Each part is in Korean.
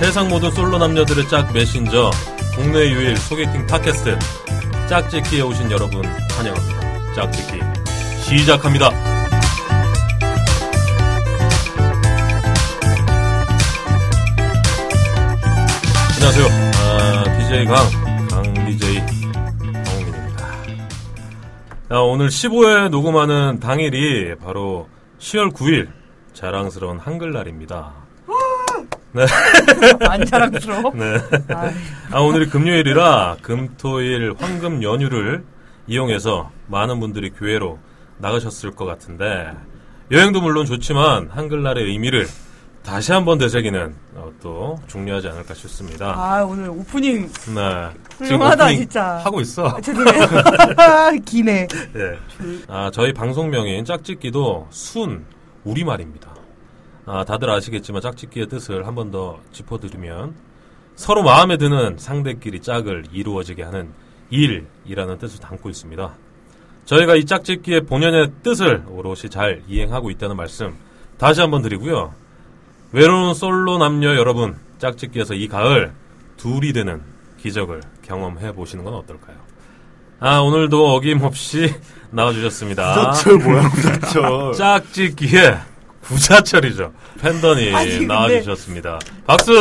세상 모든 솔로 남녀들의 짝 메신저 국내 유일 소개팅 팟캐스트 짝짓기에 오신 여러분 환영합니다. 짝짓기 시작합니다. 안녕하세요. 아, DJ 강, 강 DJ 강홍민입니다. 아, 오늘 15회 녹음하는 당일이 바로 10월 9일 자랑스러운 한글날입니다. 안 자랑스러워? 네. 아, 오늘이 금요일이라 금토일 황금 연휴를 이용해서 많은 분들이 교회로 나가셨을 것 같은데 여행도 물론 좋지만 한글날의 의미를 다시 한번 되새기는 어, 또 중요하지 않을까 싶습니다. 아, 오늘 오프닝 네. 훌륭하다, 오프닝 진짜. 하고 있어. 아, 죄송해요. 기네. 예. 아, 저희 방송명인 짝짓기도 순 우리말입니다. 아, 다들 아시겠지만 짝짓기의 뜻을 한 번 더 짚어드리면 서로 마음에 드는 상대끼리 짝을 이루어지게 하는 일이라는 뜻을 담고 있습니다. 저희가 이 짝짓기의 본연의 뜻을 오롯이 잘 이행하고 있다는 말씀 다시 한번 드리고요. 외로운 솔로 남녀 여러분, 짝짓기에서 이 가을 둘이 되는 기적을 경험해 보시는 건 어떨까요? 아, 오늘도 어김없이 나와주셨습니다. 구자철 뭐야 구자철 짝짓기의 구자철이죠. 팬더니 아니, 나와주셨습니다. 박수!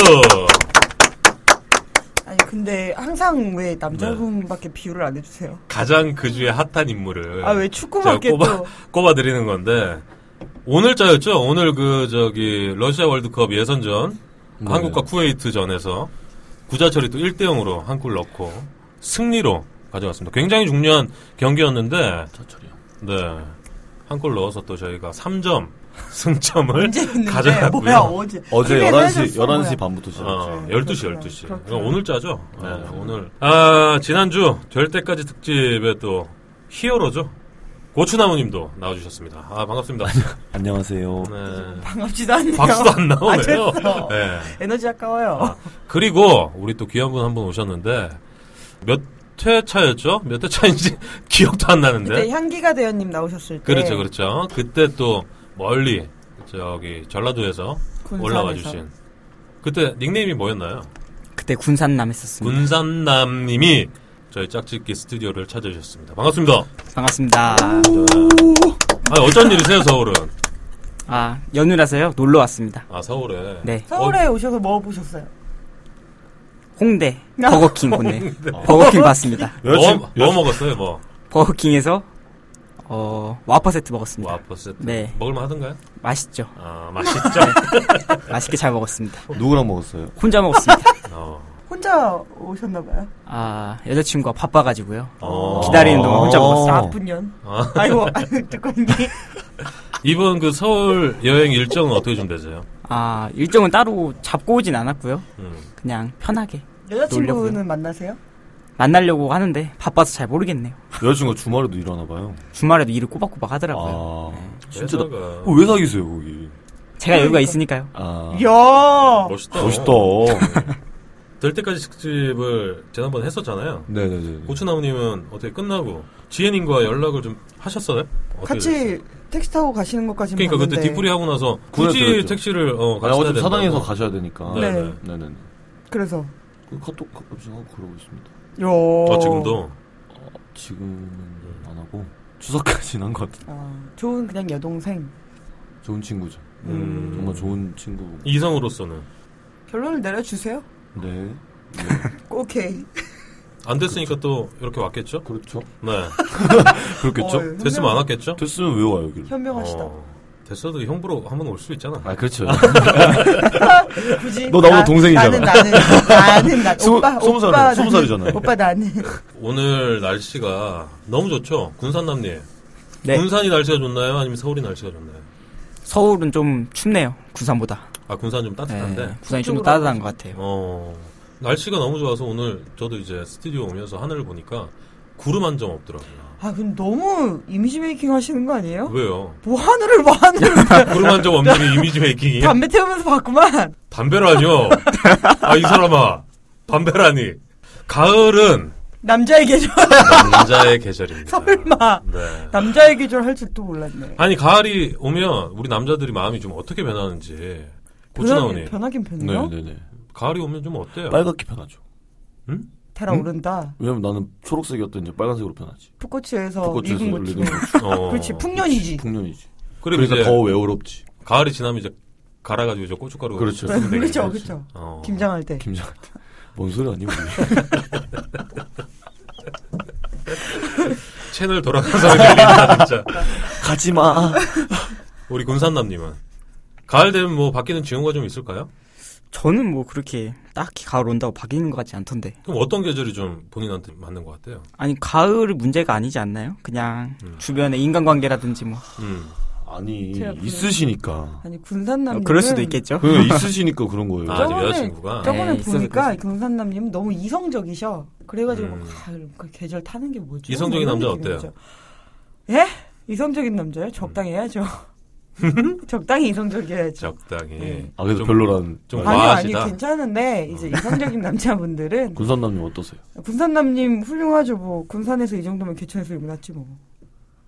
아니, 근데 항상 왜 남자분밖에 비유를 안 해주세요? 가장 그 주에 핫한 인물을 아, 왜 축구밖에 꼽아, 또. 꼽아드리는 건데, 오늘자였죠? 오늘 그, 저기, 러시아 월드컵 예선전, 네. 한국과 쿠웨이트전에서 구자철이 또 1대 0으로 한 골 넣고, 승리로 가져갔습니다. 굉장히 중요한 경기였는데, 구자철이요 네. 한 골 넣어서 또 저희가 3점 승점을? 가져갔고요. 뭐야, 어제. 어제 TV에서 11시 해줬어, 11시 뭐야. 반부터 시작 어, 그렇죠. 12시, 그렇구나. 12시. 그렇구나. 오늘 짜죠? 네, 아. 오늘. 아, 지난주 될 때까지 특집에 또 히어로죠? 고추나무님도 나와주셨습니다. 아, 반갑습니다. 안녕하세요 네. 반갑지도 않네요. 박수도 안 아, 나오네요. 됐어. 네. 에너지 아까워요. 아, 그리고 우리 또 귀한 분 한 분 오셨는데 몇 회 차였죠? 몇 회 차인지 기억도 안 나는데. 그때 향기가 대현님 나오셨을 때. 그렇죠, 그렇죠. 그때 또 멀리 저기 전라도에서 군산에서. 올라와 주신 그때 닉네임이 뭐였나요? 그때 군산남 했었습니다. 군산남님이 저희 짝짓기 스튜디오를 찾아주셨습니다. 반갑습니다. 반갑습니다. 아 어쩐 일이세요 서울은? 아, 연휴라서요. 놀러 왔습니다. 아 서울에. 네. 서울에 오셔서 뭐 보셨어요? 홍대 아. 버거킹 보네. 버거킹 봤습니다. 뭐, 뭐 먹었어요? 뭐 버거킹에서 어, 와퍼 세트 먹었습니다. 와퍼 세트. 네. 먹을만 하던가요? 맛있죠. 아 맛있죠. 맛있게 잘 먹었습니다. 누구랑 먹었어요? 혼자 먹었습니다. 어. 혼자 오셨나봐요. 아, 여자친구가 바빠가지고요. 어. 기다리는 동안 혼자 어. 먹었어요. 나쁜 년. 아, 아이고, 있니? 이번 그 서울 여행 일정은 어떻게 좀 되세요? 아, 일정은 따로 잡고 오진 않았고요. 음. 그냥 편하게 여자친구는 놀려고요. 만나세요? 만나려고 하는데 바빠서 잘 모르겠네요. 여자친구가 주말에도 일하나 봐요 주말에도 일을 꼬박꼬박 하더라고요. 아 진짜 나, 어, 왜 사귀세요 거기 제가 여유가 있으니까요. 아 이야. 멋있다. 멋있다 될 때까지 특집을 지난번에 했었잖아요. 네네네 고추나무님은 어떻게 끝나고 지혜님과 연락을 좀 하셨어요? 어떻게 됐어요? 같이 택시 타고 가시는 것까지 그러니까 그때 봤는데. 뒷풀이 하고 나서 굳이 그랬죠. 택시를 어, 같이 타야 어차피. 사당에서 가셔야 되니까 네. 네. 네네 그래서. 그 카톡 가끔씩 하고 그러고 있습니다 요. 어, 지금도 지금은 안 하고 추석까지는 한 것 같아요 아, 좋은 그냥 여동생. 좋은 친구죠 음, 정말 좋은 친구 이성으로서는 결론을 내려주세요. 네 오케이. 안 됐으니까 또 이렇게 왔겠죠? 그렇죠 네. 그렇겠죠 어, 됐으면 안 왔겠죠? 됐으면 왜 와요 여기를 현명하시다. 어, 됐어도 형부로 한번 올 수 있잖아. 아 그렇죠 굳이. 너 나보다 나- 동생이잖아. 나는, 나는, 나는, 나, 스무- 오빠, 스무 살이- 오빠, 스무 나는- 살이잖아요. 오빠, 나는. 오늘 날씨가 너무 좋죠? 군산남님. 네. 군산이 날씨가 좋나요? 아니면 서울이 날씨가 좋나요? 서울은 좀 춥네요. 구산보다. 아, 군산 좀 따뜻한데? 네, 구산이 좀 따뜻한 것 같아요. 어, 날씨가 너무 좋아서 오늘 저도 이제 스튜디오 오면서 하늘을 보니까 구름 한 점 없더라고요. 아, 근데 너무 이미지 메이킹 하시는 거 아니에요? 왜요? 뭐 하늘을 뭐 하늘을 구름 한 점 없는 게 이미지 메이킹이에요? 담배 태우면서 봤구만. 담배라뇨? 아, 이 사람아. 담배라니. 가을은 남자의 계절. 남자의 계절입니다. 설마. 네. 남자의 계절 할줄또 몰랐네. 아니, 가을이 오면 우리 남자들이 마음이 좀 어떻게 변하는지. 고추나오니. 변하긴 변해요? 네네네 가을이 오면 좀 어때요? 빨갛게 변하죠. 달아오른다. 왜냐면 나는 초록색이었던 이제 빨간색으로 변하지. 푸코츠에서 벚꽃에서 익은 고추. 어. 그렇지 풍년이지. 풍년이지. 그리고 그러니까 이제 더 외롭지. 가을이 지나면 이제 갈아가지고 이제 고춧가루 그렇죠. 쓰면 되겠네. 그렇죠, 그렇죠. 어. 김장할 때. 김장. 뭔 소리 아니 우리. 채널 돌아가서 들린다 진짜. 가지 마. 우리 군산남님은 가을 되면 뭐 바뀌는 징후가 좀 있을까요? 저는 뭐 그렇게 딱히 가을 온다고 바뀌는 것 같지 않던데. 그럼 어떤 계절이 좀 본인한테 맞는 것 같아요? 아니 가을이 문제가 아니지 않나요? 그냥 음. 주변에 인간관계라든지 뭐 음. 아니 그- 있으시니까. 아니 군산남. 어, 그럴 수도 있겠죠. 그러니까 있으시니까 그런 거예요. 아, 저번에- 여자친구가 저번에 네, 있어서 보니까. 군산남님 너무 이성적이셔. 그래가지고 음. 아, 그 계절 타는 게 뭐죠? 이성적인 남자. 어때요? 예? 이성적인 남자요? 적당히 해야죠. 적당히 이성적이어야죠. 적당히. 네. 아 그래도 좀- 별로란. 좀. 아니 아니 과하시다. 괜찮은데 이제 이성적인 남자분들은 군산남님 어떠세요? 군산남님 훌륭하죠 뭐 군산에서 이 정도면 개천에서 이고 났지 뭐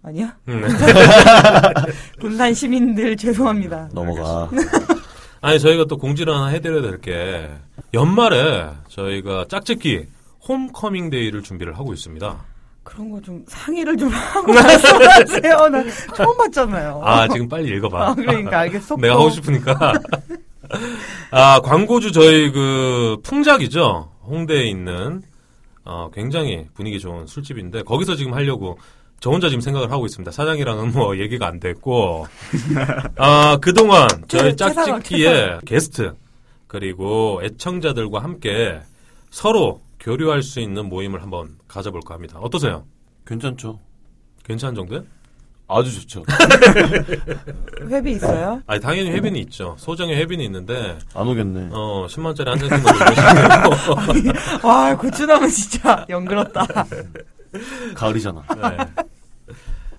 아니야? 음. 군산 시민들 죄송합니다. 넘어가. 아니 저희가 또 공지를 하나 해드려야 될 게 연말에 저희가 짝짓기 홈커밍 데이를 준비를 하고 있습니다. 그런 거 좀 상의를 좀 하고 말씀하세요. 나 처음 봤잖아요. 아 지금 빨리 읽어봐. 아, 그러니까 알겠어. 내가 하고 싶으니까. 아, 광고주 저희 그 풍작이죠. 홍대에 있는 어, 굉장히 분위기 좋은 술집인데 거기서 지금 하려고 저 혼자 지금 생각을 하고 있습니다. 사장이랑은 뭐 얘기가 안 됐고 아, 그동안 저희 짝짓기에 게스트 그리고 애청자들과 함께 서로 교류할 수 있는 모임을 한번 가져볼까 합니다. 어떠세요? 괜찮죠. 괜찮은 정도요? 아주 좋죠. 회비 있어요? 아니 당연히 회비는 있죠. 소정의 회비는 있는데 안 오겠네. 어 10만짜리 한 잔씩 먹으시고 와 고추나무 진짜 연그럽다. 가을이잖아. 네.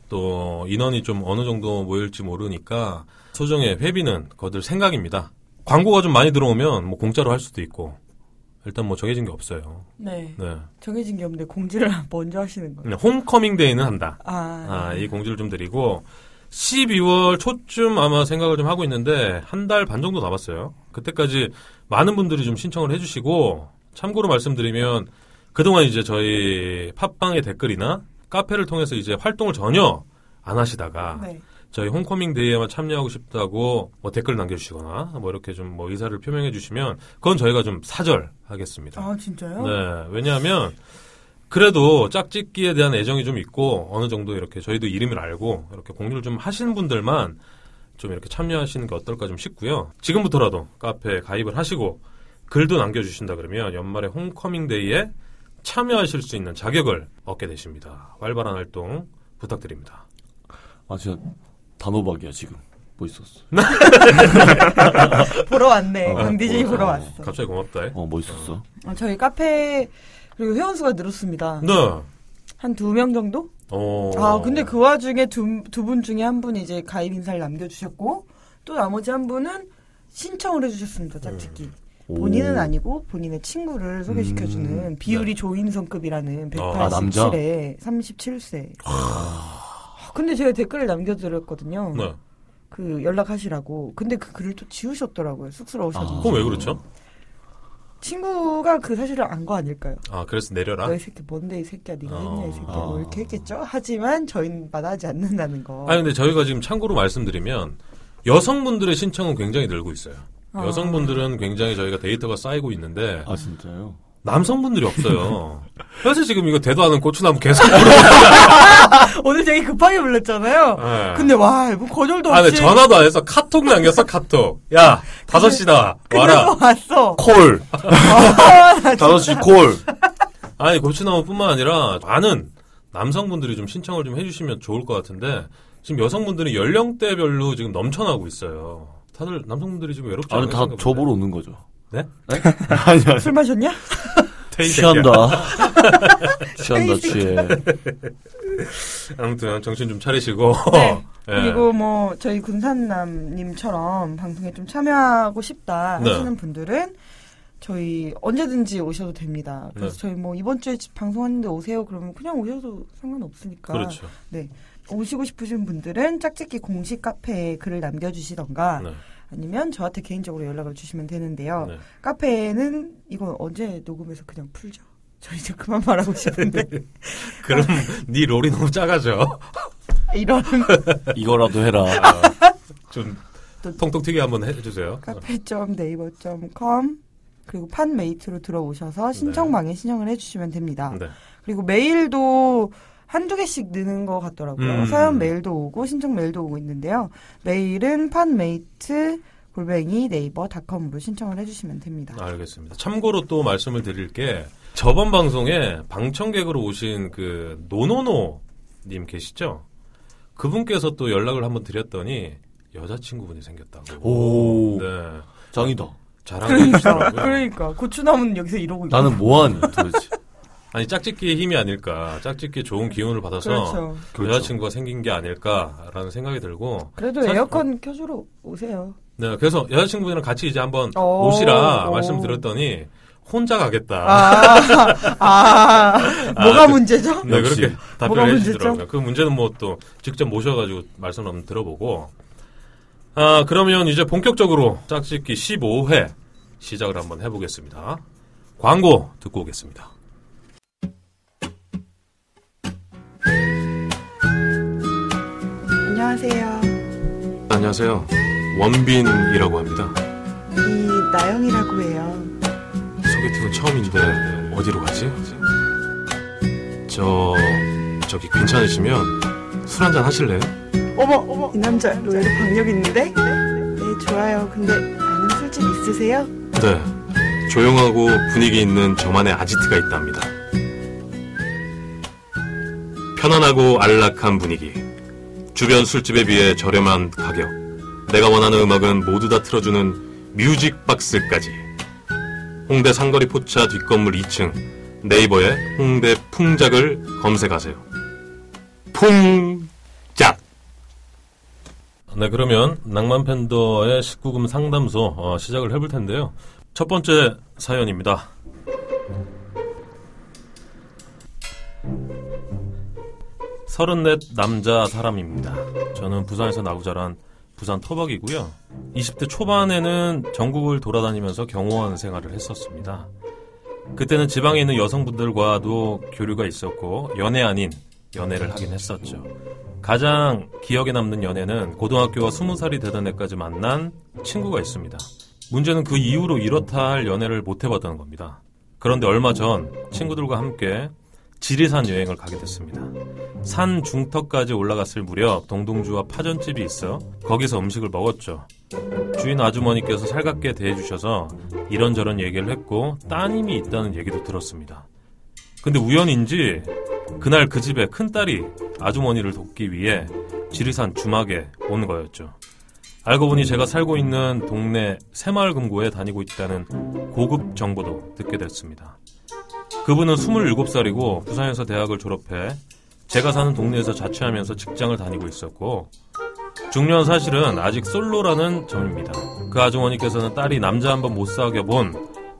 또 인원이 좀 어느 정도 모일지 모르니까 소정의 회비는 거들 생각입니다. 광고가 좀 많이 들어오면 뭐 공짜로 할 수도 있고 일단 뭐 정해진 게 없어요. 네 네. 정해진 게 없는데 공지를 먼저 하시는 거예요. 홈커밍 데이는 한다. 아, 아, 이 공지를 좀 드리고 12월 초쯤 아마 생각을 좀 하고 있는데 한 달 반 정도 남았어요. 그때까지 많은 분들이 좀 신청을 해주시고 참고로 말씀드리면 그동안 이제 저희 팟빵의 댓글이나 카페를 통해서 이제 활동을 전혀 안 하시다가 네. 저희 홈커밍 데이에만 참여하고 싶다고 뭐 댓글 남겨주시거나 뭐 이렇게 좀 뭐 의사를 표명해 주시면 그건 저희가 좀 사절하겠습니다. 아 진짜요? 네, 왜냐하면 그래도 짝짓기에 대한 애정이 좀 있고 어느 정도 이렇게 저희도 이름을 알고 이렇게 공유를 좀 하시는 분들만 좀 이렇게 참여하시는 게 어떨까 좀 싶고요. 지금부터라도 카페에 가입을 하시고 글도 남겨주신다 그러면 연말에 홈커밍 데이에 참여하실 수 있는 자격을 얻게 되십니다. 활발한 활동 부탁드립니다. 아 진짜 단호박이야 지금. 뭐 멋있었어. 보러 왔네. 어, 강디제이 보러 보러 왔어. 왔어. 갑자기 고맙다. 어 멋있었어. 아, 저희 카페 그리고 회원 수가 늘었습니다. 네. 한 두 명 정도? 어. 아 근데 그 와중에 두 두 분 중에 한 분이 이제 가입 인사를 남겨주셨고 또 나머지 한 분은 신청을 해주셨습니다. 짝짓기. 오. 본인은 아니고 본인의 친구를 소개시켜주는 음, 비율이 조인성급이라는 어. 아, 남자? 187에 37세. 아, 근데 제가 댓글을 남겨드렸거든요. 네. 그 연락하시라고. 근데 그 글을 또 지우셨더라고요. 쑥스러우셨는지. 아. 그건 왜 그렇죠? 친구가 그 사실을 안 거 아닐까요? 아, 그래서 내려라. 너 이 새끼 뭔데 이 새끼야 네가 했냐 이 새끼야 어. 뭐 이렇게 했겠죠. 하지만 저희는 마다하지 않는다는 거. 아니 근데 저희가 지금 참고로 말씀드리면 여성분들의 신청은 굉장히 늘고 있어요. 아. 여성분들은 굉장히 저희가 데이터가 쌓이고 있는데 아 진짜요? 남성분들이 없어요. 그래서 지금 이거 대도 않은 고추나무 계속 오늘 되게 급하게 불렀잖아요. 네. 근데 와, 뭐 거절도 아, 근데 없이. 전화도 안 해서 카톡 남겼어 카톡. 야 다섯 시다 와라. 또 왔어. 콜. 아, 나 다섯 시 콜. 아니 고추나무뿐만 아니라 많은 남성분들이 좀 신청을 좀 해주시면 좋을 것 같은데 지금 여성분들이 연령대별로 지금 넘쳐나고 있어요. 다들 남성분들이 지금 외롭지 아니 않으신가 다? 저보러 오는 거죠. 네? 아니 아니. 술 마셨냐? 취한다. 취한다 취해. 아무튼 정신 좀 차리시고. 네. 예. 그리고 뭐 저희 군산남님처럼 방송에 좀 참여하고 싶다 네. 하시는 분들은 저희 언제든지 오셔도 됩니다. 그래서 네. 저희 뭐 이번 주에 방송하는데 오세요 그러면 그냥 오셔도 상관없으니까. 그렇죠. 오시고 싶으신 분들은 짝짓기 공식 카페에 글을 남겨주시던가 네. 아니면 저한테 개인적으로 연락을 주시면 되는데요. 네. 카페는 이거 언제 녹음해서 그냥 풀죠. 저 이제 그만 말하고 싶은데 그럼 네 롤이 너무 작아져. 이런 이거라도 해라. 좀 또- 통통 튀게 한번 해주세요. 카페.네이버.com 그리고 판메이트로 들어오셔서 신청방에 신청을 해주시면 됩니다. 네. 그리고 메일도 한두 개씩 느는 것 같더라고요. 음. 사연 메일도 오고 신청 메일도 오고 있는데요. 메일은 판메이트 골뱅이 네이버 닷컴으로 신청을 해주시면 됩니다. 알겠습니다. 참고로 또 말씀을 드릴 게 저번 방송에 방청객으로 오신 그 노노노님 계시죠? 그분께서 또 연락을 한번 드렸더니 여자친구분이 생겼다고. 오. 네. 짱이다. 자랑해 그러니까, 주시더라고요. 그러니까 고추나무는 여기서 이러고 있고. 나는 뭐하니 도대체. 아니 짝짓기의 힘이 아닐까. 짝짓기에 좋은 기운을 받아서 그렇죠. 그렇죠. 여자친구가 생긴 게 아닐까라는 생각이 들고. 그래도 사실- 에어컨 켜주러 오세요. 네, 그래서 여자친구분이랑 같이 이제 한번 오. 오시라 오. 말씀드렸더니 혼자 가겠다. 아, 아, 뭐가 문제죠? 네, 역시. 그렇게 문제죠? 해주시더라고요. 그 문제는 뭐 또 직접 모셔가지고 말씀 한번 들어보고. 아, 그러면 이제 본격적으로 짝짓기 15회 시작을 한번 해보겠습니다. 광고 듣고 오겠습니다. 안녕하세요. 안녕하세요. 원빈이라고 합니다. 이 나영이라고 해요. 소개팅은 처음인데 어디로 가지? 저 저기 괜찮으시면 술 한잔 하실래요? 어머, 어머. 이 남자 의외로 박력 있는데? 네, 좋아요. 근데 아는 술집 있으세요? 네. 조용하고 분위기 있는 저만의 아지트가 있답니다. 편안하고 안락한 분위기. 주변 술집에 비해 저렴한 가격. 내가 원하는 음악은 모두 다 틀어주는 뮤직 박스까지. 홍대 상거리 포차 뒷건물 2층 네이버에 홍대 풍작을 검색하세요. 풍작. 네, 그러면 낭만 팬더의 19금 상담소 어, 시작을 해볼 텐데요. 첫 번째 사연입니다. 서른넷 남자 사람입니다. 저는 부산에서 나고 자란 부산 토박이고요. 20대 초반에는 전국을 돌아다니면서 경호원 생활을 했었습니다. 그때는 지방에 있는 여성분들과도 교류가 있었고 연애 아닌 연애를 하긴 했었죠. 가장 기억에 남는 연애는 고등학교가 20살이 되던 애까지 만난 친구가 있습니다. 문제는 그 이후로 이렇다 할 연애를 못 해봤다는 겁니다. 그런데 얼마 전 친구들과 함께 지리산 여행을 가게 됐습니다. 산 중턱까지 올라갔을 무렵 동동주와 파전집이 있어 거기서 음식을 먹었죠. 주인 아주머니께서 살갑게 대해주셔서 이런저런 얘기를 했고 따님이 있다는 얘기도 들었습니다. 근데 우연인지 그날 그 집에 큰딸이 아주머니를 돕기 위해 지리산 주막에 온 거였죠. 알고 보니 제가 살고 있는 동네 새마을금고에 다니고 있다는 고급 정보도 듣게 됐습니다. 그분은 27살이고 부산에서 대학을 졸업해 제가 사는 동네에서 자취하면서 직장을 다니고 있었고 중요한 사실은 아직 솔로라는 점입니다. 그 아주머니께서는 딸이 남자 한번 못 사귀어 본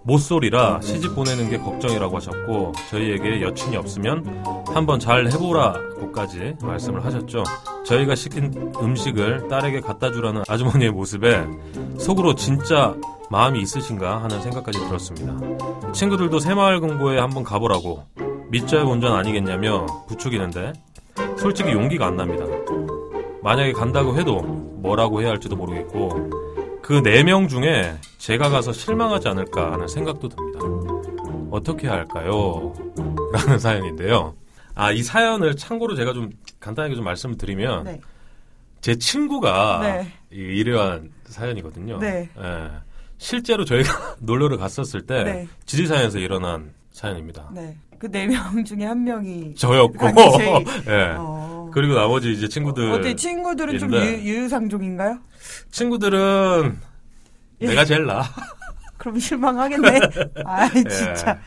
모쏠이라 시집 보내는 게 걱정이라고 하셨고 저희에게 여친이 없으면 한번 잘 해보라고까지 말씀을 하셨죠. 저희가 시킨 음식을 딸에게 갖다 주라는 아주머니의 모습에 속으로 진짜 마음이 있으신가 하는 생각까지 들었습니다. 친구들도 새마을 금고에 한번 가보라고 밑자의 본전 아니겠냐며 부추기는데 솔직히 용기가 안 납니다. 만약에 간다고 해도 뭐라고 해야 할지도 모르겠고 그 네 명 중에 제가 가서 실망하지 않을까 하는 생각도 듭니다. 어떻게 해야 할까요? 라는 사연인데요. 아, 이 사연을 참고로 제가 좀 간단하게 좀 말씀을 드리면 네. 제 친구가 네. 이 이러한 사연이거든요. 네. 예. 실제로 저희가 놀러를 갔었을 때 네. 지리산에서 일어난 사연입니다. 네. 그 네 명 중에 한 명이 저였고. 예. 어. 그리고 나머지 이제 친구들 어때 친구들은 좀. 유, 유유상종인가요? 친구들은 예. 내가 제일 나. 그럼 실망하겠네. 아이 진짜.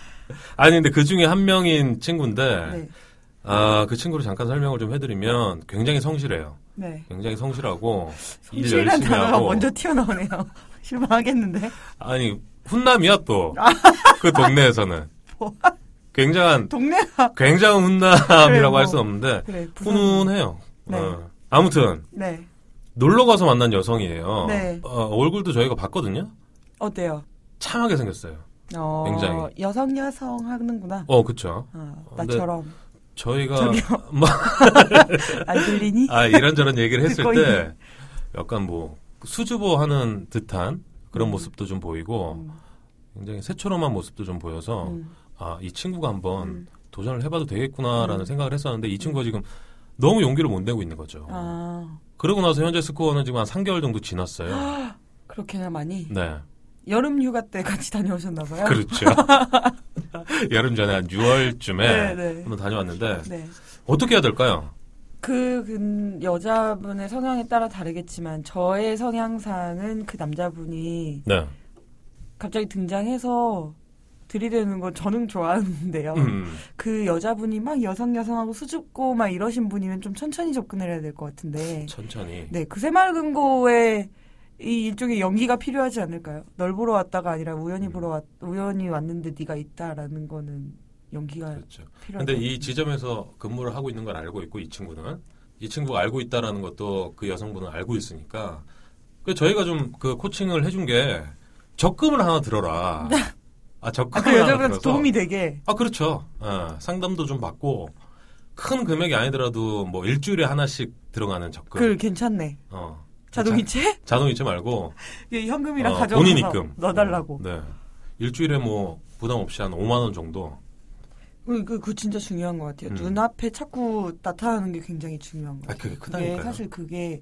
아니 근데 그 중에 한 명인 친구인데 네. 아그 친구를 잠깐 설명을 좀 해드리면 굉장히 성실해요. 네. 굉장히 성실하고 일 성실한 열심히 단어가 하고 먼저 튀어나오네요. 실망하겠는데. 아니 훈남이야 또 그 동네에서는 뭐. 굉장한 동네가 굉장한 그래, 훈남이라고 뭐. 할 수는 없는데 그래. 훈훈해요. 네. 어. 아무튼 네. 놀러 가서 만난 여성이에요. 네. 어, 얼굴도 저희가 봤거든요. 어때요? 참하게 생겼어요. 어, 굉장히. 여성 여성 하는구나. 어, 그쵸. 어, 근데 나처럼 저희가 저기요. 뭐, 안 들리니? 아, 이런저런 얘기를 했을 때 약간 뭐 수줍어 하는 듯한 그런 음. 모습도 좀 보이고 음, 굉장히 새초롬한 모습도 좀 보여서 음, 아, 이 친구가 한번 음. 도전을 해봐도 되겠구나라는 음. 생각을 했었는데 이 친구가 지금 너무 용기를 못 내고 있는 거죠. 아 그러고 나서 현재 스코어는 지금 한 3개월 정도 지났어요. 그렇게나 많이 네. 여름 휴가 때 같이 다녀오셨나 봐요. 그렇죠. 여름 전에 한 6월쯤에 네, 네. 한번 다녀왔는데 네. 어떻게 해야 될까요? 그, 그 여자분의 성향에 따라 다르겠지만 저의 성향상은 그 남자분이 네. 갑자기 등장해서 들이대는 거 저는 좋아하는데요. 음. 그 여자분이 막 여성 여성하고 수줍고 막 이러신 분이면 좀 천천히 접근을 해야 될 것 같은데. 천천히. 네, 그 새맑은고에 이 일종의 연기가 필요하지 않을까요? 널 보러 왔다가 아니라 우연히 음. 보러 왔, 우연히 왔는데 네가 있다라는 거는 연기가 그렇죠. 필요할 근데 것 이. 지점에서 근무를 하고 있는 걸 알고 있고 이 친구는 이 친구가 알고 있다라는 것도 그 여성분은 알고 있으니까 그 저희가 좀 그 코칭을 해준 게 적금을 하나 들어라. 아 아, 적금을 그 하나 들어서 도움이 되게. 아 그렇죠. 어, 상담도 좀 받고 큰 금액이 아니더라도 뭐 일주일에 하나씩 들어가는 적금. 그 괜찮네. 어. 자동이체? 자, 동이체 말고 현금이랑 어, 가져가서 본인 입금 넣어달라고. 어, 네. 일주일에 뭐 부담 없이 한 5만 원 정도. 그, 그, 그 진짜 중요한 것 같아요. 음. 눈앞에 자꾸 나타나는 게 굉장히 중요한 것아 같아요. 그게 크다니까요. 사실 그게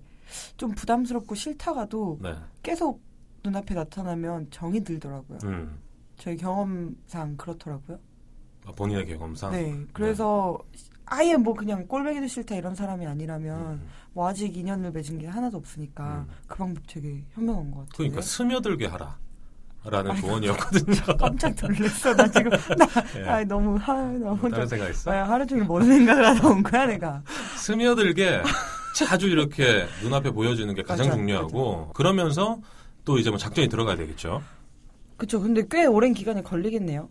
좀 부담스럽고 싫다가도 네. 계속 눈앞에 나타나면 정이 들더라고요. 음. 저희 경험상 그렇더라고요. 아, 본인의 경험상. 네. 그래서 아예 뭐 그냥 꼴배기도 싫다 이런 사람이 아니라면 음. 뭐 아직 인연을 맺은 게 하나도 없으니까 음. 그 방법 되게 현명한 것 같아요. 그러니까 스며들게 하라. 라는 아이고. 조언이었거든요. 깜짝 놀랐어. 나 지금 나 예. 아, 너무 하 너무 다른 생각 있어? 아, 하루 종일 뭔 생각을 하다 온 거야 내가. 스며들게 자주 이렇게 눈앞에 보여주는 게 가장 맞아, 중요하고 그러면서 또 이제 뭐 작전이 들어가야 되겠죠. 그쵸. 근데 꽤 오랜 기간이 걸리겠네요.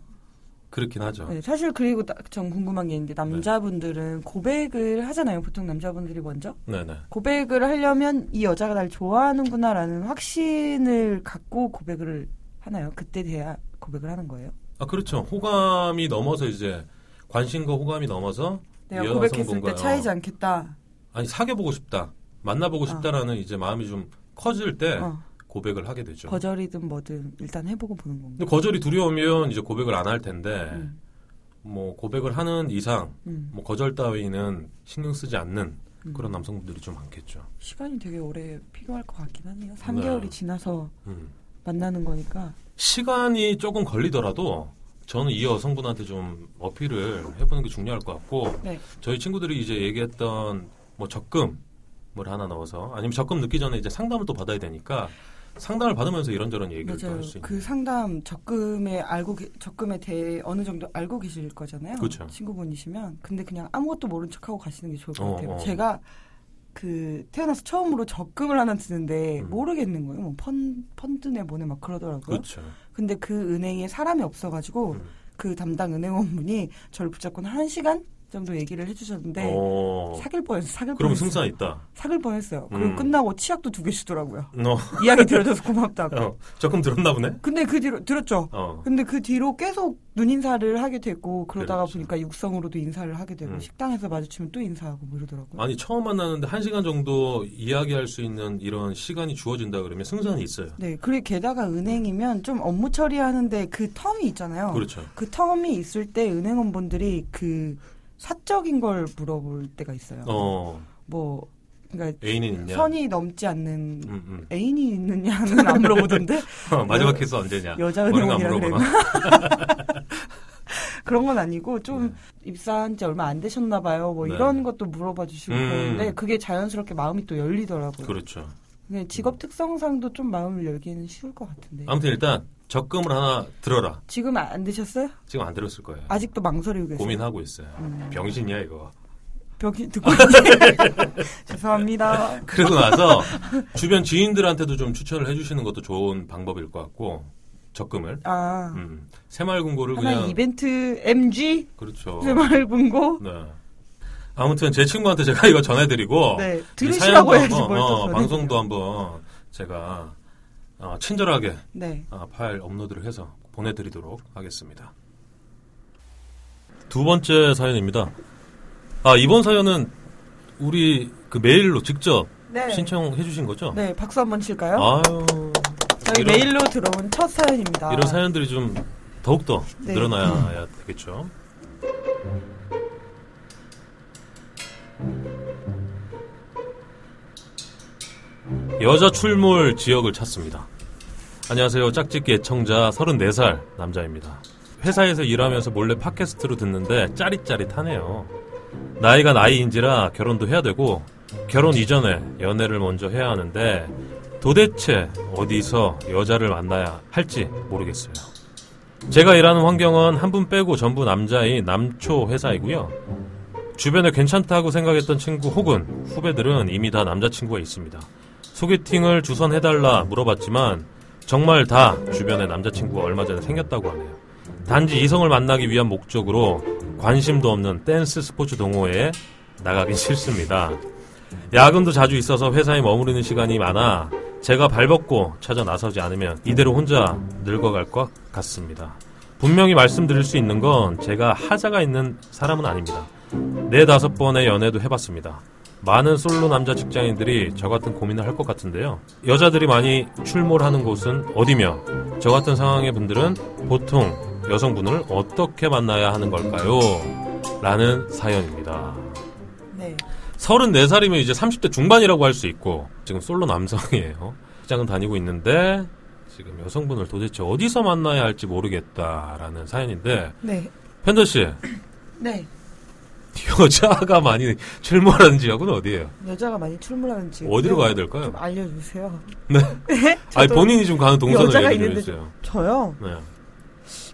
그렇긴 하죠. 네, 사실 그리고 나- 전 궁금한 게 있는데 남자분들은 고백을 하잖아요. 보통 남자분들이 먼저 네네. 고백을 하려면 이 여자가 날 좋아하는구나라는 확신을 갖고 고백을 하나요? 그때 돼야 고백을 하는 거예요? 아 그렇죠. 호감이 넘어서 이제 관심과 호감이 넘어서 내가 이 고백했을 때 차이지 않겠다. 아니 사귀어보고 싶다, 만나보고 어. 싶다라는 이제 마음이 좀 커질 때 어, 고백을 하게 되죠. 거절이든 뭐든 일단 해보고 보는 건가? 근데 거절이 두려우면 이제 고백을 안 할 텐데 음, 뭐 고백을 하는 이상 음, 뭐 거절 따위는 신경 쓰지 않는 음. 그런 남성분들이 좀 많겠죠. 시간이 되게 오래 필요할 것 같긴 하네요. 3개월이 네. 지나서 음. 만나는 거니까. 시간이 조금 걸리더라도 저는 이 여성분한테 좀 어필을 해보는 게 중요할 것 같고 네. 저희 친구들이 이제 얘기했던 뭐 적금을 하나 넣어서 아니면 적금 넣기 전에 이제 상담을 또 받아야 되니까 상담을 받으면서 이런저런 얘기를 또 맞아요. 할수 있는 그 상담 적금에 알고 계- 적금에 대해 어느 정도 알고 계실 거잖아요. 그렇죠. 친구분이시면 근데 그냥 아무것도 모른 척하고 가시는 게 좋을 것 어, 같아요. 어. 제가 그 태어나서 처음으로 적금을 하나 드는데 음. 모르겠는 거예요. 뭐 펀, 펀드네 뭐네 막 그러더라고요. 그렇죠. 근데 그 은행에 사람이 없어가지고 음. 그 담당 은행원분이 저를 붙잡고 한 시간 정도 얘기를 해주셨는데 어, 사귈 뻔했어. 사귈 그럼 뻔했어요. 승산 있다. 사귈 뻔했어요. 그리고 음. 끝나고 치약도 두 개 주더라고요. 너 이야기 들어줘서 고맙다고. 어, 적금 들었나 보네. 근데 그 뒤로 들었죠. 어, 근데 그 뒤로 계속 눈 인사를 하게 되고 그러다가 그렇죠. 보니까 육성으로도 인사를 하게 되고 음. 식당에서 마주치면 또 인사하고 뭐 이러더라고요. 아니 처음 만나는데 한 시간 정도 이야기할 수 있는 이런 시간이 주어진다 그러면 승산이 있어요. 네, 그리고 게다가 은행이면 좀 업무 처리하는데 그 텀이 있잖아요. 그렇죠. 그 텀이 있을 때 은행원분들이 그 사적인 걸 물어볼 때가 있어요. 어, 뭐 그러니까 애인은 있냐? 선이 넘지 않는 음, 음. 애인이 있느냐는 안 물어보던데 마지막 키스 언제냐? 여자 은행원이라? 그래요. 그런 건 아니고 좀 네. 입사한 지 얼마 안 되셨나 봐요. 뭐 네. 이런 것도 물어봐 주시고 음. 그러는데 그게 자연스럽게 마음이 또 열리더라고요. 그렇죠. 직업 특성상도 좀 마음을 열기는 쉬울 것 같은데. 아무튼 일단 적금을 하나 들어라. 지금 안 드셨어요? 지금 안 들었을 거예요. 아직도 망설이고 계세요? 고민하고 있어요. 음. 병신이야 이거. 벽이 듣고. 죄송합니다. 그러고 나서 주변 지인들한테도 좀 추천을 해주시는 것도 좋은 방법일 것 같고 적금을 아 음, 새마을금고를 그냥 이벤트 MG 그렇죠. 새마을분고 네. 아무튼 제 친구한테 제가 이거 전해드리고 네. 이 들으시라고 해야지 어, 전해드려요. 방송도 한번 제가 어, 친절하게 네. 아, 파일 업로드를 해서 보내드리도록 하겠습니다. 두 번째 사연입니다. 아 이번 사연은 우리 그 메일로 직접 네. 신청해주신 거죠? 네, 박수 한번 칠까요? 아유 저희 이런- 메일로 들어온 첫 사연입니다. 이런 사연들이 좀 더욱더 네. 늘어나야 되겠죠. 여자 출몰 지역을 찾습니다. 안녕하세요. 짝짓기 애청자 34살 남자입니다. 회사에서 일하면서 몰래 팟캐스트로 듣는데 짜릿짜릿하네요. 나이가 나이인지라 결혼도 해야 되고 결혼 이전에 연애를 먼저 해야 하는데 도대체 어디서 여자를 만나야 할지 모르겠어요. 제가 일하는 환경은 한 분 빼고 전부 남자인 남초 회사이고요. 주변에 괜찮다고 생각했던 친구 혹은 후배들은 이미 다 남자친구가 있습니다. 소개팅을 주선해달라 물어봤지만 정말 다 주변에 남자친구가 얼마 전에 생겼다고 하네요. 단지 이성을 만나기 위한 목적으로 관심도 없는 댄스 스포츠 동호회에 나가긴 싫습니다. 야근도 자주 있어서 회사에 머무르는 시간이 많아 제가 발벗고 찾아 나서지 않으면 이대로 혼자 늙어갈 것 같습니다. 분명히 말씀드릴 수 있는 건 제가 하자가 있는 사람은 아닙니다. 네 다섯 번의 연애도 해봤습니다. 많은 솔로 남자 직장인들이 저 같은 고민을 할 것 같은데요. 여자들이 많이 출몰 하는 곳은 어디며 저 같은 상황의 분들은 보통 여성분을 어떻게 만나야 하는 걸까요? 라는 사연입니다. 네. 34살이면 이제 30대 중반이라고 할 수 있고 지금 솔로 남성이에요. 직장은 다니고 있는데 지금 여성분을 도대체 어디서 만나야 할지 모르겠다라는 사연인데 네. 펜더 씨 네. 여자가 많이 출몰하는 지역은 어디예요? 여자가 많이 출몰하는 지역. 어디로 가야 될까요? 좀 알려주세요. 네. 아니 저도 본인이 좀 가는 동선을 여자가 있는데 해주세요. 저요. 네.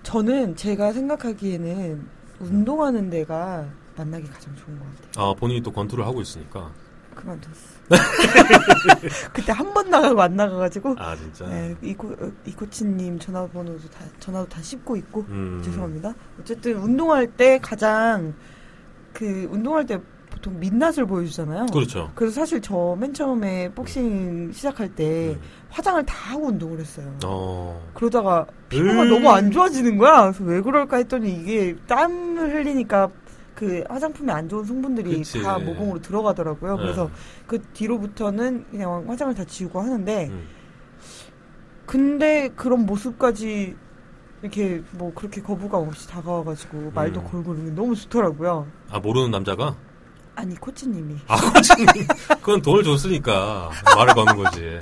저는 제가 생각하기에는 운동하는 데가 만나기 가장 좋은 것 같아요. 아 본인이 또 권투를 하고 있으니까. 그만뒀어. 그때 한 번 나가고 안 나가가지고. 아 진짜. 네, 이코 어, 이코치님 전화번호도 다 전화도 다 씹고 있고 음. 죄송합니다. 어쨌든 운동할 때 가장 그 운동할 때 보통 민낯을 보여주잖아요. 그렇죠. 그래서 사실 저 맨 처음에 복싱 시작할 때 음. 화장을 다 하고 운동을 했어요. 어. 그러다가 피부가 에이. 너무 안 좋아지는 거야. 그래서 왜 그럴까 했더니 이게 땀을 흘리니까 그 화장품에 안 좋은 성분들이 그치. 다 모공으로 들어가더라고요. 네. 그래서 그 뒤로부터는 그냥 화장을 다 지우고 하는데 음. 근데 그런 모습까지 이렇게 뭐 그렇게 거부감 없이 다가와가지고 말도 음. 걸고 이런 게 너무 좋더라고요. 아 모르는 남자가? 아니 코치님이 아 코치님. 그건 돈을 줬으니까 말을 거는 거지.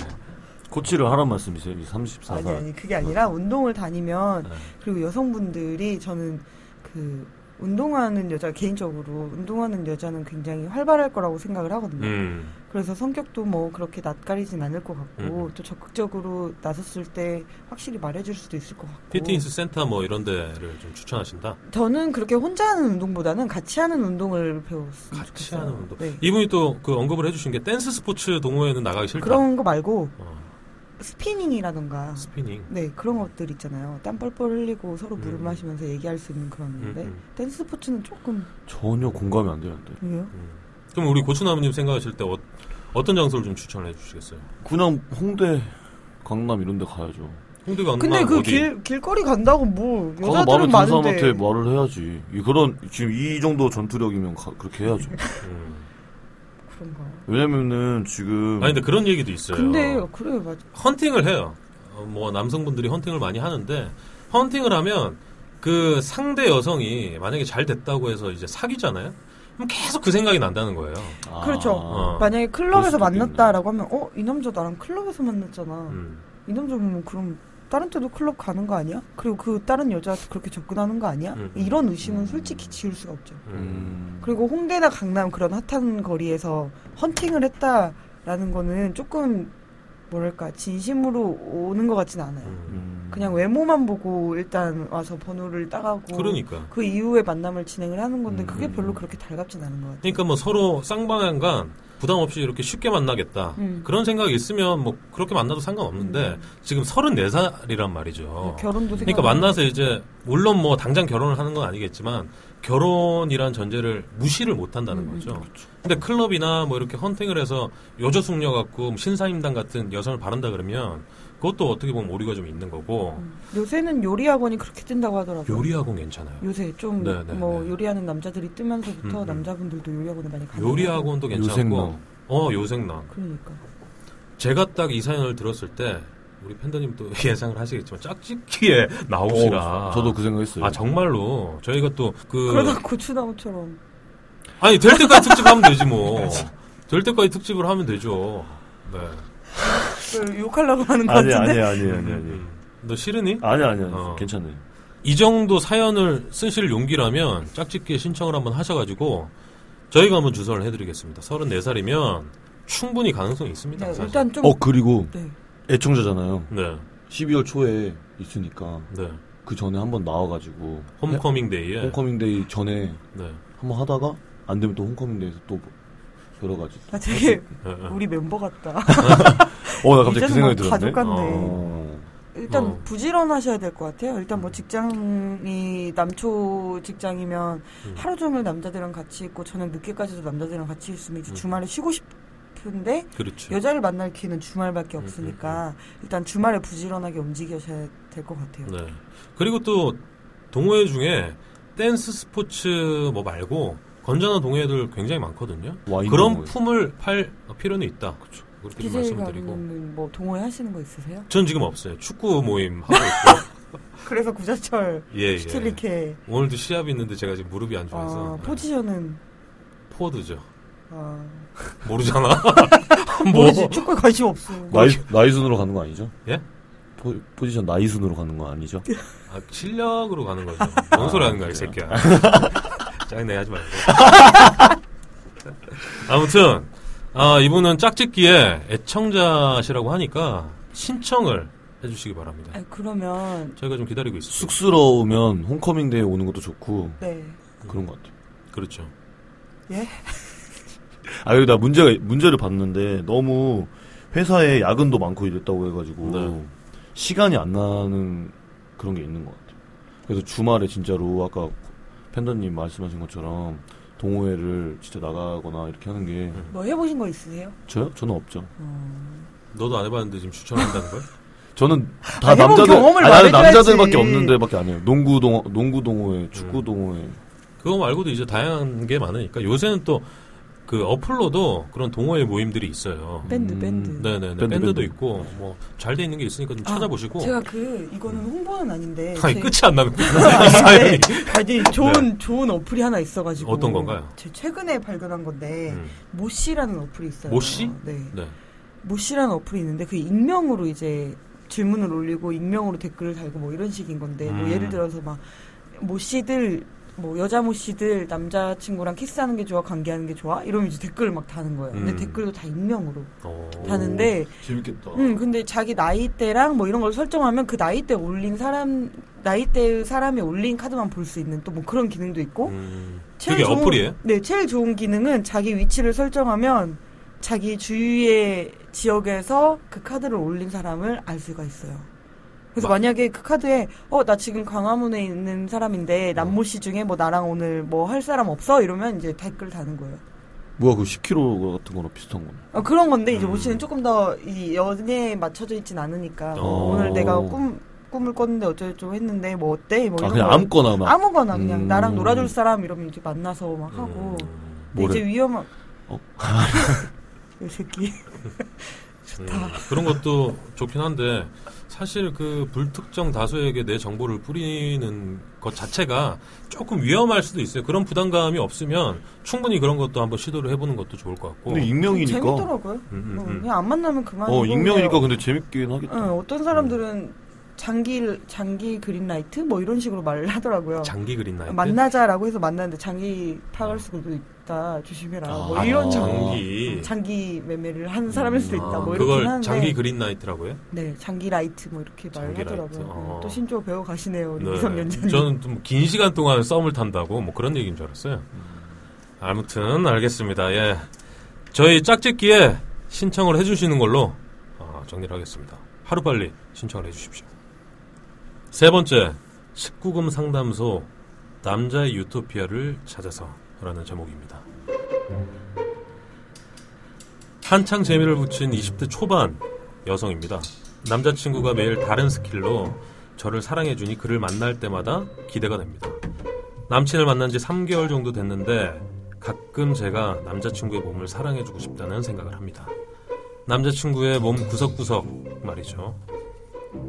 코치를 하란 말씀이세요? 이 34살. 아니 아니 그게 아니라 운동을 다니면 네. 그리고 여성분들이 저는 그 운동하는 여자 개인적으로 운동하는 여자는 굉장히 활발할 거라고 생각을 하거든요. 음. 그래서 성격도 뭐 그렇게 낯가리진 않을 것 같고 음. 또 적극적으로 나섰을 때 확실히 말해줄 수도 있을 것 같고. 피트니스 센터 뭐 이런 데를 좀 추천하신다. 저는 그렇게 혼자 하는 운동보다는 같이 하는 운동을 배웠으면 같이 좋겠어요. 하는 운동. 네. 이분이 또 그 언급을 해주신 게 댄스 스포츠 동호회는 나가기 싫다. 그런 거 말고 어, 스피닝이라던가 스피닝. 네 그런 것들 있잖아요. 땀 뻘뻘 흘리고 서로 물을 음. 마시면서 얘기할 수 있는 그런 음, 건데 음. 댄스 스포츠는 조금 전혀 공감이 안 되는데. 왜요? 음. 그럼 우리 고추나무님 생각하실 때 어, 떤 장소를 좀 추천해 주시겠어요? 그냥 홍대, 강남 이런 데 가야죠. 홍대가 근데 그 어디? 길 길거리 간다고 뭐 가서 마음에 여자들은 드는 사람한테 많은데 말을 해야지. 이 그런 지금 이 정도 전투력이면 가- 그렇게 해야죠. 음. 그런가. 왜냐면은 지금 아니 근데 그런 얘기도 있어요. 근데 그래 맞아. 헌팅을 해요. 어, 뭐 남성분들이 헌팅을 많이 하는데 헌팅을 하면 그 상대 여성이 만약에 잘 됐다고 해서 이제 사귀잖아요. 그럼 계속 그 생각이 난다는 거예요. 아, 그렇죠. 어. 만약에 클럽에서. 만났다라고 하면 어 이 남자 나랑 클럽에서 만났잖아. 음. 이 남자면 그럼 다른 때도 클럽 가는 거 아니야? 그리고 그 다른 여자한테 그렇게 접근하는 거 아니야? 음. 이런 의심은 솔직히 지울 수가 없죠. 음. 음. 그리고 홍대나 강남 그런 핫한 거리에서 헌팅을 했다라는 거는 조금 뭐랄까 진심으로 오는 것 같진 않아요. 음. 음. 그냥 외모만 보고 일단 와서 번호를 따가고 그러니까. 그 이후에 만남을 진행을 하는 건데 그게 음. 별로 그렇게 달갑진 않은 것 같아요. 그러니까 뭐 서로 쌍방향간 부담 없이 이렇게 쉽게 만나겠다. 음. 그런 생각이 있으면 뭐 그렇게 만나도 상관없는데 음. 지금 34살이란 말이죠. 결혼도 그러니까 만나서 이제 물론 뭐 당장 결혼을 하는 건 아니겠지만 결혼이란 전제를 무시를 못 한다는 음, 거죠. 근데 클럽이나 뭐 이렇게 헌팅을 해서 여조숙녀 같고 신사임당 같은 여성을 바른다 그러면 그것도 어떻게 보면 오류가 좀 있는 거고 음. 요새는 요리 학원이 그렇게 뜬다고 하더라고요. 요리 학원 괜찮아요. 요새 좀 네, 네, 뭐 네. 요리하는 남자들이 뜨면서부터 음, 음. 남자분들도 요리 학원에 많이 가는 요리 학원도 괜찮고 요생남. 어 요생남 그러니까 제가 딱 이 사연을 들었을 때 우리 팬더님도 예상을 하시겠지만 짝짓기에 나오시라 어, 저도 그 생각했어요. 아 정말로 저희가 또 그 그러다 고추나무처럼 아니 될 때까지 특집하면 되지 뭐 될 때까지 특집을 하면 되죠 네그 욕하려고 하는 것 아니 같은데. 아니 아니 아니 아니. 음. 너 싫으니? 아니 아니 아니. 어. 괜찮아요. 이 정도 사연을 쓰실 용기라면 짝짓기에 신청을 한번 하셔가지고 저희가 한번 주선을 해드리겠습니다. 34살이면 충분히 가능성이 있습니다. 네. 일단 좀 어 그리고 네. 애청자잖아요. 네, 12월 초에 있으니까 네. 그 전에 한번 나와가지고 homecoming day에 homecoming day 전에 네. 한번 하다가 안 되면 또 homecoming day에서 또 여러 가지. 아, 되게 네, 네. 우리 멤버 같다. 어 나 갑자기 그 이제는 생각이 뭐 들었네. 가족 같네. 어. 일단 어. 부지런하셔야 될 것 같아요. 일단 뭐 직장이 남초 직장이면 음. 하루 종일 남자들이랑 같이 있고 저녁 늦게까지도 남자들이랑 같이 있으면 이제 음. 주말에 쉬고 싶은데 그렇죠. 여자를 만날 기회는 주말밖에 음, 없으니까 일단 주말에 부지런하게 움직이셔야 될 것 같아요. 네. 그리고 또 동호회 중에 댄스 스포츠 뭐 말고 건전한 동호회들 굉장히 많거든요. 그런 동호회. 품을 팔 필요는 있다. 그렇죠. 그렇게 좀 말씀을 드리고. BJ가는 뭐 동호회 하시는 거 있으세요? 전 지금 없어요. 축구 모임 하고 있고. 그래서 구자철 예, 예. 슈틸리케 오늘도 시합이 있는데 제가 지금 무릎이 안 좋아서. 아, 네. 포지션은 포드죠. 아, 모르잖아. 뭐. 뭐지 축구에 관심 없어. 나이 나이 순으로 가는 거 아니죠? 예? 포, 포지션 나이 순으로 가는 거 아니죠? 아, 실력으로 가는 거죠. 뭔 소리 하는 거야, 이 새끼야. 짜증내 하지 말고. 아무튼, 아, 이분은 짝짓기에 애청자시라고 하니까 신청을 해주시기 바랍니다. 아니, 그러면 저희가 좀 기다리고 있습니다. 쑥스러우면 homecoming day 오는 것도 좋고 네. 그런 것 같아요. 그렇죠. 아 그리고 나 문제가 문제를 봤는데 너무 회사에 야근도 많고 이랬다고 해가지고 네. 시간이 안 나는 그런 게 있는 것 같아요. 그래서 주말에 진짜로 아까 팬더님 말씀하신 것처럼 동호회를 진짜 나가거나 이렇게 하는 게 뭐 해보신 거 있으세요? 저요? 저는 없죠. 어, 너도 안 해봤는데 지금 추천한다는 거야? 저는 다 아, 남자들 아니, 나는. 남자들밖에 없는데밖에 안 해요. 농구 동 농구 동호회, 축구 음. 동호회. 그거 말고도 이제 다양한 게 많으니까 요새는 또 그 어플로도 그런 동호회 모임들이 있어요. 밴드 음. 밴드. 네네네. 밴드, 밴드, 도 밴드. 있고 뭐 잘 돼 있는 게 있으니까 좀 아, 찾아보시고. 제가 그 이거는 홍보는 아닌데 아니 제- 끝이 안 나는 거야. 이 사연이. 아니 좋은 좋은 어플이 하나 있어가지고 어떤 건가요? 제 최근에 발견한 건데 음. 모씨라는 어플이 있어요. 모씨? 네. 네. 모씨라는 어플이 있는데 그 익명으로 이제 질문을 올리고 익명으로 댓글을 달고 뭐 이런 식인 건데 뭐 음. 예를 들어서 막 모씨들 뭐 여자 모 씨들 남자 친구랑 키스하는 게 좋아 관계하는 게 좋아 이러면 이제 댓글을 막 다는 거예요. 근데 음. 댓글도 다 익명으로 어. 다는데 재밌겠다. 음, 근데 자기 나이대랑 뭐 이런 걸 설정하면 그 나이대 올린 사람, 나이대 사람이 올린 카드만 볼 수 있는 또 뭐 그런 기능도 있고. 음. 제일 그게 좋은- 어플이에요? 네, 제일 좋은 기능은 자기 위치를 설정하면 자기 주위의 지역에서 그 카드를 올린 사람을 알 수가 있어요. 그래서 마- 만약에 그 카드에 어 나 지금 광화문에 있는 사람인데 남모 씨 중에 뭐 나랑 오늘 뭐 할 사람 없어 이러면 이제 댓글 다는 거예요. 뭐야 그 10kg 같은 거랑 비슷한 거네. 어, 그런 건데 이제 음. 모씨는 조금 더 이 연애에 맞춰져 있진 않으니까 뭐 어. 오늘 내가 꿈 꿈을 꿨는데 어쩌고저쩌고 했는데 뭐 어때 뭐 아 이런 그냥 거 아무거나 막 아무거나 그냥 음. 나랑 놀아줄 사람 이러면 이제 만나서 막 하고 음. 근데 뭐래? 이제 위험한 어? 이 새끼 좋다 음, 그런 것도 좋긴 한데 사실 그 불특정 다수에게 내 정보를 뿌리는 것 자체가 조금 위험할 수도 있어요. 그런 부담감이 없으면 충분히 그런 것도 한번 시도를 해보는 것도 좋을 것 같고. 근데 익명이니까 재밌더라고요 음, 음, 어, 음. 그냥 안 만나면 그만 어 익명이니까 근데 재밌긴 하겠다. 응, 어떤 사람들은 장기 장기 green light 뭐 이런 식으로 말을 하더라고요 장기 green light. 만나자라고 해서 만났는데 장기 파갈 수도 있다 조심해라 뭐 아, 이런 장기. 장기 매매를 하는 사람일 수도 있다 아, 뭐 이렇게 하는데 장기 green light라고 해요? 네 장기 light 뭐 이렇게 말을 하더라고요 어. 네, 또 신조 배워 가시네요 네. 미성년자님 저는 좀 긴 시간 동안 썸을 탄다고 뭐 그런 얘기인 줄 알았어요. 아무튼 알겠습니다. 예. 저희 짝짓기에 신청을 해주시는 걸로 어, 정리를 하겠습니다. 하루빨리 신청을 해주십시오. 세 번째, 19금 상담소 남자의 유토피아를 찾아서라는 제목입니다. 한창 재미를 붙인 20대 초반 여성입니다. 남자친구가 매일 다른 스킬로 저를 사랑해주니 그를 만날 때마다 기대가 됩니다. 남친을 만난 지 3개월 정도 됐는데 가끔 제가 남자친구의 몸을 사랑해주고 싶다는 생각을 합니다. 남자친구의 몸 구석구석 말이죠.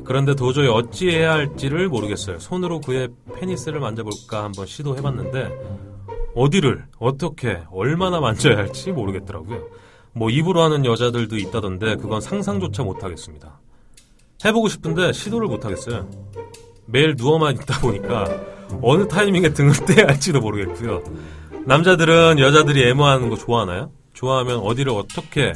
그런데 도저히 어찌해야 할지를 모르겠어요. 손으로 그의 페니스를 만져볼까 한번 시도해봤는데 어디를 어떻게 얼마나 만져야 할지 모르겠더라고요. 뭐 입으로 하는 여자들도 있다던데 그건 상상조차 못하겠습니다. 해보고 싶은데 시도를 못하겠어요. 매일 누워만 있다 보니까 어느 타이밍에 등을 떼야 할지도 모르겠고요. 남자들은 여자들이 애모하는 거 좋아하나요? 좋아하면 어디를 어떻게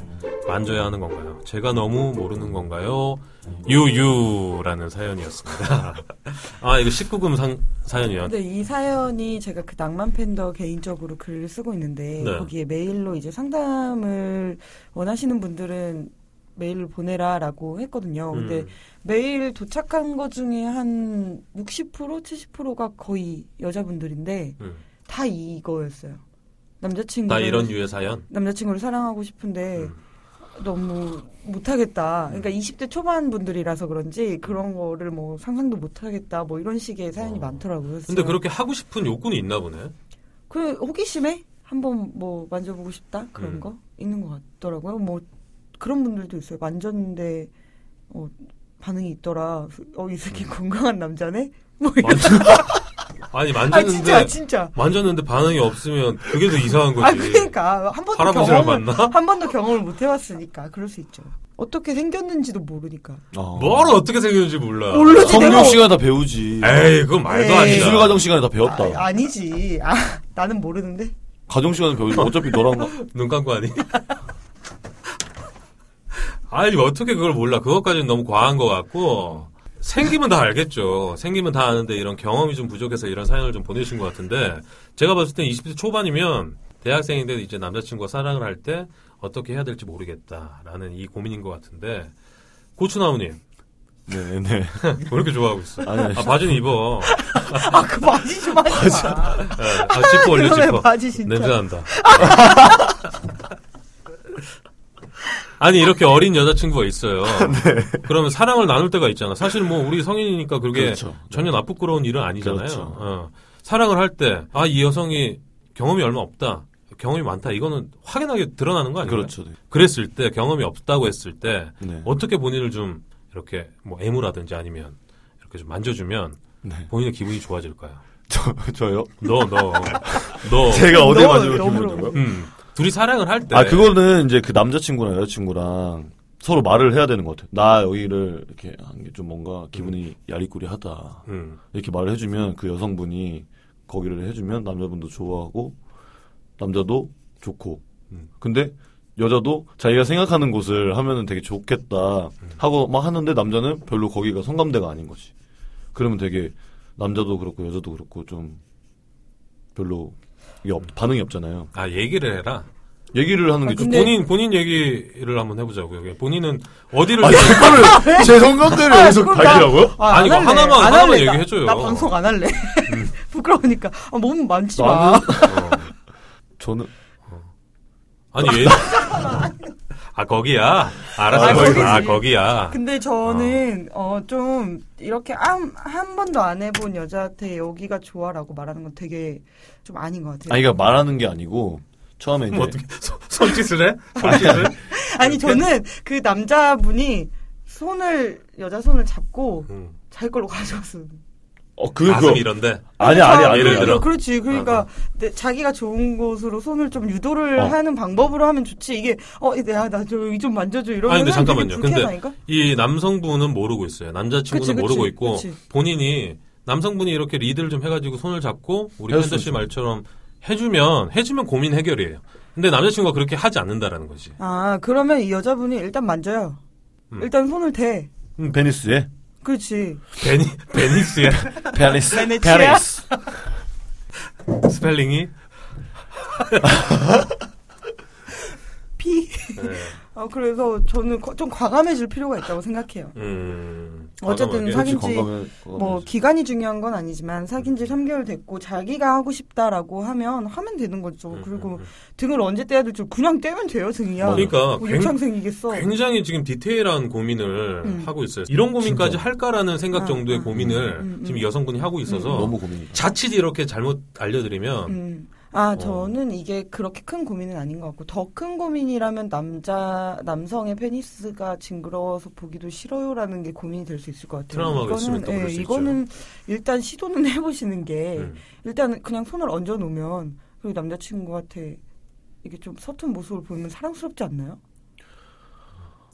만져야 하는 건가요? 제가 너무 모르는 건가요? 유유라는 사연이었습니다. 아 이거 19금 상, 사연이요. 근데 이 사연이 제가 그 낭만 팬더 개인적으로 글을 쓰고 있는데 네. 거기에 메일로 이제 상담을 원하시는 분들은 메일을 보내라라고 했거든요. 근데 음, 메일 도착한 것 중에 한 60% 70%가 거의 여자분들인데 음. 다 이거였어요. 남자친구 다 이런 유의 사연. 남자친구를 사랑하고 싶은데 음. 너무 못하겠다. 그러니까 20대 초반 분들이라서 그런지 그런 거를 뭐 상상도 못하겠다. 뭐 이런 식의 사연이 어. 많더라고요. 근데 그렇게 하고 싶은 욕구는 있나 보네. 그 호기심에 한번 뭐 만져보고 싶다 그런 음. 거 있는 것 같더라고요. 뭐 그런 분들도 있어요. 만졌는데 어 반응이 있더라. 어 이 새끼 건강한 남자네. 뭐 이런. 아니 아 만졌는데 진짜 진짜. 만졌는데 반응이 없으면 그게 더 이상한 거지. 아 그러니까 한 번도 경험을 만나? 한 번도 경험을 못 해봤으니까 그럴 수 있죠. 어떻게 생겼는지도 모르니까. 어. 뭘 어떻게 생겼는지 몰라. 모르지. 성경 내가- 시간에 다 배우지. 에이 그건 말도 에이. 아니다. 기술 과정 시간에 다 배웠다. 아, 아니지. 아 나는 모르는데. 가정 시간에 배우지. 어차피 너랑 나- 눈 감고 하니? 아니 어떻게 그걸 몰라? 그것까지는 너무 과한 것 같고 생기면 다 알겠죠. 생기면 다 아는데 이런 경험이 좀 부족해서 이런 사연을 좀 보내신 것 같은데 제가 봤을 땐 20대 초반이면 대학생인데 이제 남자친구가 사랑을 할 때 어떻게 해야 될지 모르겠다라는 이 고민인 것 같은데 고추나무님 네, 네. 왜 이렇게 좋아하고 있어? 아니, 아니. 아 바지는 입어. 아 그 바지 좀 하지 마. 예, 아 지퍼 올려 지퍼. 바지 진짜. 냄새 난다. 아니 이렇게 어린 여자친구가 있어요. 그러면 사랑을 나눌 때가 있잖아. 사실 뭐 우리 성인이니까 그게 그렇죠. 전혀 나쁘끄러운 일은 아니잖아요. 그렇죠. 어. 사랑을 할 때 아 이 여성이 경험이 얼마 없다. 경험이 많다. 이거는 확연하게 드러나는 거 아니에요? 그렇죠. 네. 그랬을 때 경험이 없다고 했을 때 네. 어떻게 본인을 좀 이렇게 뭐 애무라든지 아니면 이렇게 좀 만져주면 네. 본인의 기분이 좋아질까요? 저, 저요? 너, 너, 너. 제가 어디 너 너무 기분이 좋아요? 음, 둘이 사랑을 할 때. 아, 그거는 이제 그 남자친구랑 여자친구랑 서로 말을 해야 되는 것 같아요. 나 여기를 이렇게 한 게 좀 뭔가 기분이 야리꾸리하다. 음, 이렇게 말을 해주면 그 여성분이 거기를 해주면 남자분도 좋아하고 남자도 좋고. 음. 근데 여자도 자기가 생각하는 곳을 하면은 되게 좋겠다 음. 하고 막 하는데 남자는 별로 거기가 성감대가 아닌 거지. 그러면 되게 남자도 그렇고 여자도 그렇고 좀 별로 없- 반응이 없잖아요. 아, 얘기를 해라. 얘기를 하는 게 아, 좀. 근데- 본인, 본인 얘기를 한번 해보자고요. 본인은 어디를. 아니 그거를 제 성감대를 그럼 나- 밝히라고요? 아, 할래. 하나만- 안 하나만 할래. 나- 얘기해줘요. 음. 나, 방송 안 할래. 부끄러우니까. 아, 몸 만지지 마. 나는 어. 저는 아니, 왜. 아, 거기야? 알았어. 아, 거기. 아, 거기야. 근데 저는 어 좀 이렇게 한, 한 번도 안 해본 여자한테 여기가 좋아라고 말하는 건 되게 좀 아닌 것 같아요. 아니 그러니까 말하는 게 아니고 처음에 이제 뭐 어떻게, 손- 손짓을 해? 손짓을? 아니 저는 그 남자분이 손을 여자 손을 잡고 음. 자기 걸로 가져왔어요. 어 그거 가슴 이런데. 아니 아니 아니 예를 들어. 그렇지. 그러니까 어, 내- 자기가 좋은 곳으로 손을 좀 유도를 어. 하는 방법으로 하면 좋지. 이게 어 내가 나저 여기 좀 만져줘 이러면 아니, 근데 잠깐만요. 근데 불쾌하다니까? 이 남성분은 모르고 있어요. 남자친구는 그치, 그치, 모르고 있고 그치. 본인이 남성분이 이렇게 리드를 좀 해가지고 손을 잡고 우리 팬더 수 씨. 말처럼 해주면 해주면 고민 해결이에요. 근데 남자친구가 그렇게 하지 않는다라는 거지. 아 그러면 이 여자분이 일단 만져요. 음. 일단 손을 대. 베니스에 그렇지. 베니 베니스의 베니스? 베니스 스펠링이 P. 네. 어, 그래서 저는 거- 좀 과감해질 필요가 있다고 생각해요. 음. 어쨌든 과감하게. 사귄 그렇지, 지 건강해- 뭐 건강해야지. 기간이 중요한 건 아니지만 사귄 지 3개월 됐고 자기가 하고 싶다라고 하면 하면 되는 거죠. 음, 그리고 음, 음. 등을 언제 떼야 될지 그냥 떼면 돼요, 등이야. 그러니까 뭐 생기겠어. 굉장히 지금 디테일한 고민을 음. 하고 있어요. 이런 고민까지 진짜. 할까라는 생각 아, 정도의 아, 고민을 음, 음, 지금 음. 여성분이 하고 있어서 너무 고민이죠. 자칫 이렇게 잘못 알려 드리면 음. 아, 어. 저는 이게 그렇게 큰 고민은 아닌 것 같고, 더 큰 고민이라면 남자, 남성의 페니스가 징그러워서 보기도 싫어요라는 게 고민이 될 수 있을 것 같아요. 트라우마가 있으면 또 그럴 예, 수 이거는 일단 시도는 해보시는 게, 음. 일단 그냥 손을 얹어 놓으면, 그리고 남자친구한테 이게 좀 서툰 모습을 보이면 사랑스럽지 않나요?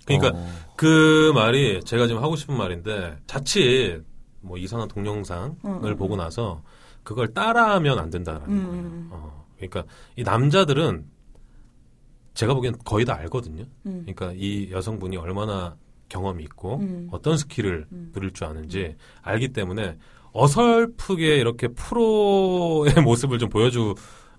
그러니까 어, 그 말이 제가 지금 하고 싶은 말인데 자칫 뭐 이상한 동영상을 음, 음. 보고 나서 그걸 따라하면 안 된다라는 음, 거예요. 음. 어, 그러니까 이 남자들은 제가 보기엔 거의 다 알거든요. 음. 그러니까 이 여성분이 얼마나 경험이 있고 음. 어떤 스킬을 음. 부릴 줄 아는지 알기 때문에 어설프게 이렇게 프로의 모습을 좀 보여주는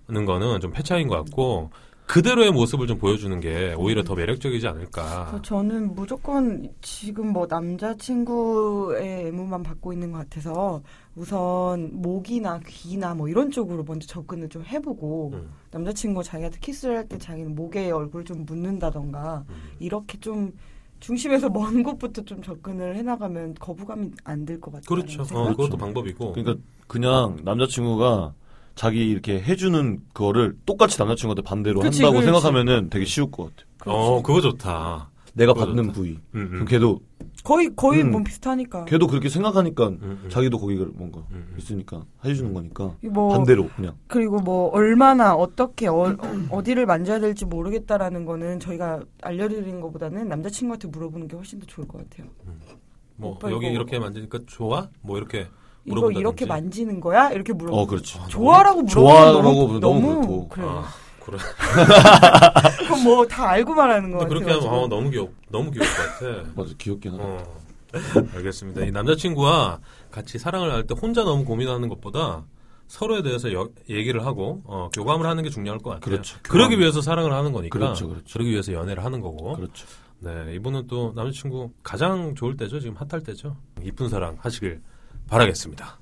거는 좀 패차인 것 같고 그대로의 모습을 좀 보여주는 게 오히려 더 매력적이지 않을까. 저는 무조건 지금 뭐 남자친구의 애무만 받고 있는 것 같아서 우선 목이나 귀나 뭐 이런 쪽으로 먼저 접근을 좀 해보고 음, 남자친구가 자기한테 키스를 할 때 자기는 목에 얼굴 좀 묻는다던가 음. 이렇게 좀 중심에서 먼 곳부터 좀 접근을 해나가면 거부감이 안 들 것 같아요. 그렇죠. 어, 그것도 방법이고. 그러니까 그냥 남자친구가 자기 이렇게 해주는 거를 똑같이 남자친구한테 반대로 그치, 한다고 그렇지. 생각하면은 되게 쉬울 것 같아. 어, 그거 좋다. 내가 받는. 부위. 음, 그럼 음. 걔도 거의 거의 음. 뭐 비슷하니까. 걔도 그렇게 생각하니까 음, 음. 자기도 거기가 뭔가 음, 음. 있으니까 해주는 거니까 뭐 반대로 그냥. 그리고 뭐 얼마나 어떻게 어, 디를 만져야 될지 모르겠다라는 거는 저희가 알려드리는 것보다는 남자친구한테 물어보는 게 훨씬 더 좋을 것 같아요. 뭐 여기 이거- 이렇게 만지니까 좋아? 뭐 이렇게 이거 물어본다든지. 이렇게 만지는 거야? 이렇게 물어보. 어 그렇지. 좋아라고 물어보면 좋아라고 너무, 너무 너무 그렇고. 그래. 아, 그래. 그럼 뭐 다 알고 말하는 거 같아요. 그렇게 하면 어, 너무 귀엽, 너무 귀여울 것 같아. 맞아 귀엽긴 하다. 어. 알겠습니다. 이 남자친구와 같이 사랑을 할 때 혼자 너무 고민하는 것보다 서로에 대해서 여- 얘기를 하고 어, 교감을 하는 게 중요할 것 같아요. 그렇죠. 그러기. 위해서 사랑을 하는 거니까. 그렇죠, 그렇죠. 러기 위해서 연애를 하는 거고. 그렇죠. 네, 이분은 또 남자친구 가장 좋을 때죠. 지금 핫할 때죠. 이쁜 사랑 하시길 바라겠습니다.